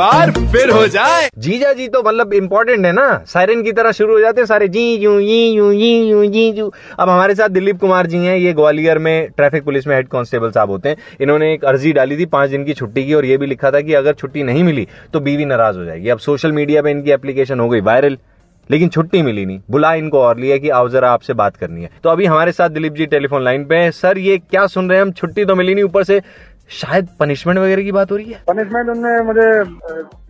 बार फिर हो जाए। जीजा जी तो मतलब इम्पोर्टेंट है ना। सायरन की तरह शुरू हो जाते हैं सारे जी यू जी यू जी यू जी जू अब हमारे साथ दिलीप कुमार जी हैं, ये ग्वालियर में ट्रैफ़िक पुलिस में हेड कांस्टेबल साहब होते हैं। इन्होंने एक अर्जी डाली थी पाँच दिन की छुट्टी की और ये भी लिखा था कि अगर छुट्टी नहीं मिली तो बीवी नाराज़ हो जाएगी। अब सोशल मीडिया पे इनकी एप्लीकेशन हो गई वायरल लेकिन छुट्टी मिली नहीं। बुला इनको और लिया कि आओ जरा आपसे बात करनी है। तो अभी हमारे साथ दिलीप जी टेलीफोन लाइन पे हैं। सर, ये क्या सुन रहे हैं? हम छुट्टी तो मिली नहीं ऊपर से। शायद पनिशमेंट वगैरह की बात हो रही है? पनिशमेंट उनने मुझे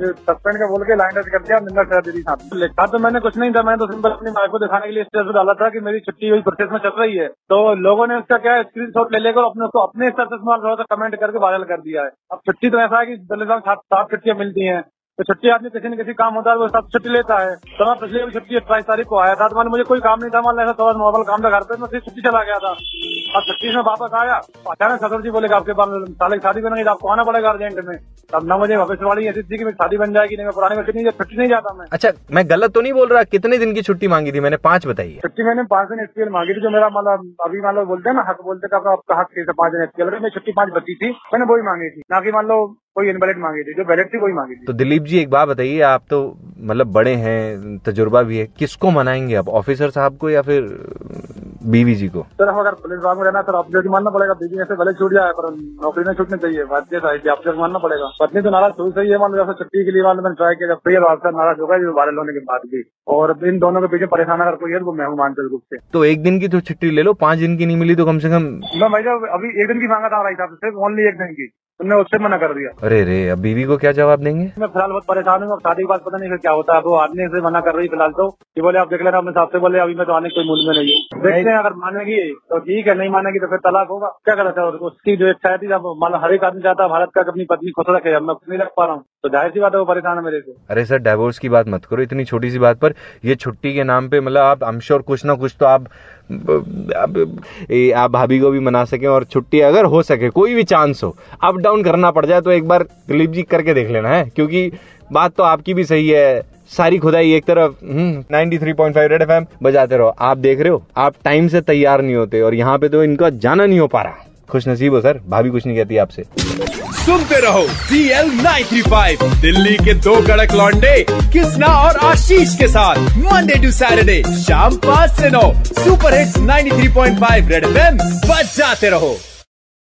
सस्पेंड का बोल के लाइन टच कर दिया निंदा कर दी लिखा तो मैंने कुछ नहीं था, मैंने तो सिंपल अपनी माँ को दिखाने के लिए स्टेज पर डाला था कि मेरी छुट्टी हुई प्रोसेस में चल रही है। तो लोगों ने उसका क्या स्क्रीन शॉट ले लेकर अपने उसको अपने स्तर से कमेंट करके वायरल कर दिया है। अब छुट्टी तो ऐसा है कि दलित सात छुट्टियाँ मिलती हैं। तो छुट्टी आदमी किसी न किसी काम होता है वो सब छुट्टी लेता है। तो मैं पिछले भी छुट्टी अट्ठाईस तारीख को आया था तो मैंने मुझे कोई काम नहीं था मान ऐसा थोड़ा नॉर्मल काम था घर पे मैं छुट्टी चला गया था। अब छुट्टी में वापस आया अचानक सदर जी बोले कि आपके पास साले की शादी बनेगी तो आपको आना पड़ेगा अर्जेंट में। तब ना मुझे भविष्य वाली ऐसी थी कि मेरी शादी बन जाएगी नहीं मैं पुरानी में नहीं छुट्टी नहीं जाता मैं। अच्छा मैं गलत तो नहीं बोल रहा कितने दिन की छुट्टी मांगी थी? मैंने पाँच बताई छुट्टी मैंने पाँच दिन एसपीएल मांगी थी जो मेरा मतलब अभी मान लो बोलते हैं ना हक बोलते आपका हक थी पाँच दिन एसपीएल मेरी छुट्टी पाँच बची थी मैंने वही मांगी थी। ना कि मान लो कोई इनवैलिड मांगी थी जो वैलिड थी वही मांगी थी। तो दिलीप जी एक बात बताइए आप तो मतलब बड़े हैं तजुर्बा भी है किसको मनाएँगे आप ऑफिसर साहब को या फिर बीवी जी को? सर अगर पुलिस विभाग में रहना सर ऑफिसर की मानना पड़ेगा बीवी ऐसे भले छूट जाए पर नौकरी में छूटनी चाहिए बात ये है ऑफिसर मानना पड़ेगा। पत्नी तो नाराज़ हुई सही है मान लो जैसे छुट्टी के लिए मान लो मैंने ट्राई किया फिर ऑफिसर नाराज़ होगा जो वायरल होने के बाद भी। और इन दोनों के पीछे परेशान अगर कोई है तो मैं हूँ मानसिक रूप से। तो एक दिन की तो छुट्टी ले लो पाँच दिन की नहीं मिली तो कम से कम मैं भाई अभी एक दिन की मांगा था भाई साहब सिर्फ़ ओनली एक दिन की। उनने उससे मना कर दिया। अरे रे अब बीवी को क्या जवाब देंगे? मैं फ़िलहाल बहुत परेशान हूँ शादी के बाद पता नहीं क्या होता है। वो आदमी से मना कर रही फ़िलहाल तो। कि बोले आप देख लेना अपने साथ से बोले अभी मैं तो आने कोई मूड में नहीं हूँ। देखते हैं अगर मानेगी तो ठीक है नहीं मानेगी तो फिर तलाक होगा। क्या गलत है? उसकी जो इच्छा थी मान लो हर एक आदमी चाहता है भारत का अपनी पत्नी खुश रखे। मैं खुश नहीं रख पा रहा हूँ। तो ज़ाहिर सी बात है वो परेशान है मेरे से। अरे सर डाइवोर्स की बात मत करो इतनी छोटी सी बात पर। ये छुट्टी के नाम पे मतलब आप हम श्योर कुछ ना कुछ तो आप आप, आप भाभी को भी मना सके और छुट्टी अगर हो सके कोई भी चांस हो अप डाउन करना पड़ जाए तो एक बार दिलीप जी करके देख लेना, है? क्योंकि बात तो आपकी भी सही है, सारी खुदाई एक तरफ़ ninety three point five Red FM बजाते रहो। आप देख रहे हो, आप टाइम से तैयार नहीं होते और यहाँ पे तो इनका जाना नहीं हो पा रहा। खुश नसीब हो, सर। भाभी कुछ नहीं कहती आपसे। सुनते रहो C L nine three five Delhi के दो कड़क लॉन्डे किसना और आशीष के साथ। मंडे टू सैटरडे शाम पाँच से नौ। सुपर हिट्स 93.5 रेड एफ़ बजाते रहो।